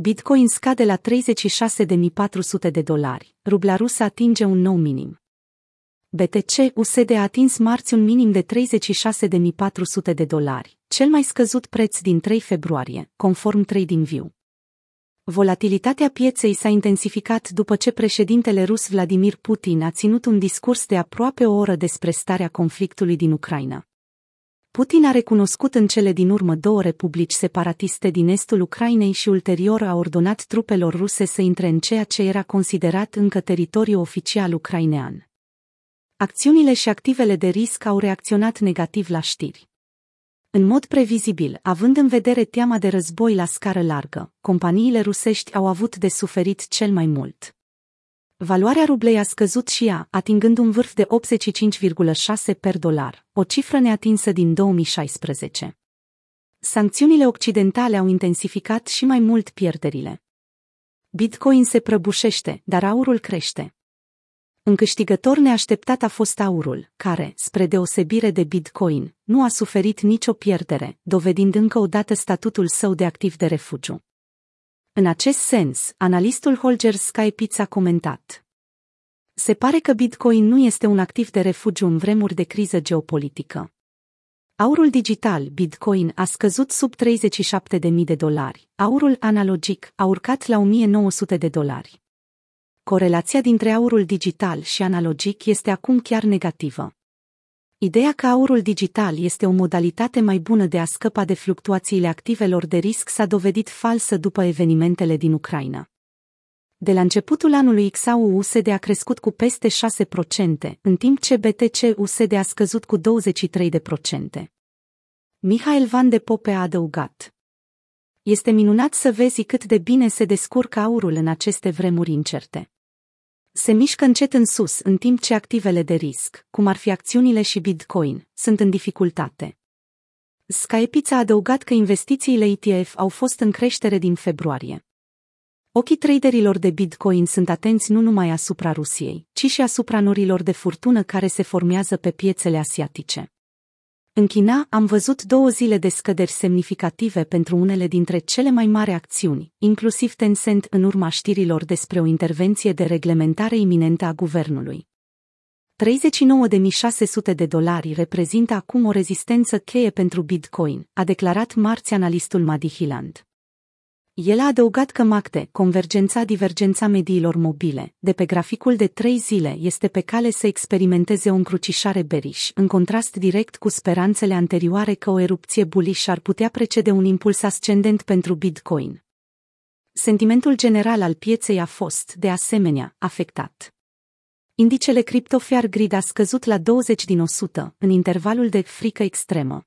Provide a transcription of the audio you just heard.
Bitcoin scade la 36.400 de dolari, rubla rusă atinge un nou minim. BTC USD a atins marți un minim de 36.400 de dolari, cel mai scăzut preț din 3 februarie, conform TradingView. Volatilitatea pieței s-a intensificat după ce președintele rus Vladimir Putin a ținut un discurs de aproape o oră despre starea conflictului din Ucraina. Putin a recunoscut în cele din urmă două republici separatiste din estul Ucrainei și ulterior a ordonat trupelor ruse să intre în ceea ce era considerat încă teritoriu oficial ucrainean. Acțiunile și activele de risc au reacționat negativ la știri. În mod previzibil, având în vedere teama de război la scară largă, companiile rusești au avut de suferit cel mai mult. Valoarea rublei a scăzut și ea, atingând un vârf de 85,6 per dolar, o cifră neatinsă din 2016. Sancțiunile occidentale au intensificat și mai mult pierderile. Bitcoin se prăbușește, dar aurul crește. Un câștigător neașteptat a fost aurul, care, spre deosebire de Bitcoin, nu a suferit nicio pierdere, dovedind încă o dată statutul său de activ de refugiu. În acest sens, analistul Holger Skypitz a comentat. Se pare că Bitcoin nu este un activ de refugiu în vremuri de criză geopolitică. Aurul digital Bitcoin a scăzut sub 37.000 de dolari. Aurul analogic a urcat la 1900 de dolari. Corelația dintre aurul digital și analogic este acum chiar negativă. Ideea că aurul digital este o modalitate mai bună de a scăpa de fluctuațiile activelor de risc s-a dovedit falsă după evenimentele din Ucraina. De la începutul anului XAU-USD a crescut cu peste 6%, în timp ce BTC-USD a scăzut cu 23%. Mihail Van de Pope a adăugat. Este minunat să vezi cât de bine se descurcă aurul în aceste vremuri incerte se mișcă încet în sus, în timp ce activele de risc, cum ar fi acțiunile și Bitcoin, sunt în dificultate. Skypitz a adăugat că investițiile ETF au fost în creștere din februarie. Ochii traderilor de Bitcoin sunt atenți nu numai asupra Rusiei, ci și asupra norilor de furtună care se formează pe piețele asiatice. În China am văzut două zile de scăderi semnificative pentru unele dintre cele mai mari acțiuni, inclusiv Tencent în urma știrilor despre o intervenție de reglementare iminentă a guvernului. 39.600 de dolari reprezintă acum o rezistență cheie pentru Bitcoin, a declarat marți analistul Madi Hiland. El a adăugat că MACD, convergența-divergența mediilor mobile, de pe graficul de trei zile este pe cale să experimenteze o încrucișare beriș, în contrast direct cu speranțele anterioare că o erupție bullish ar putea precede un impuls ascendent pentru Bitcoin. Sentimentul general al pieței a fost, de asemenea, afectat. Indicele Crypto Fair Grid a scăzut la 20 din 100, în intervalul de frică extremă.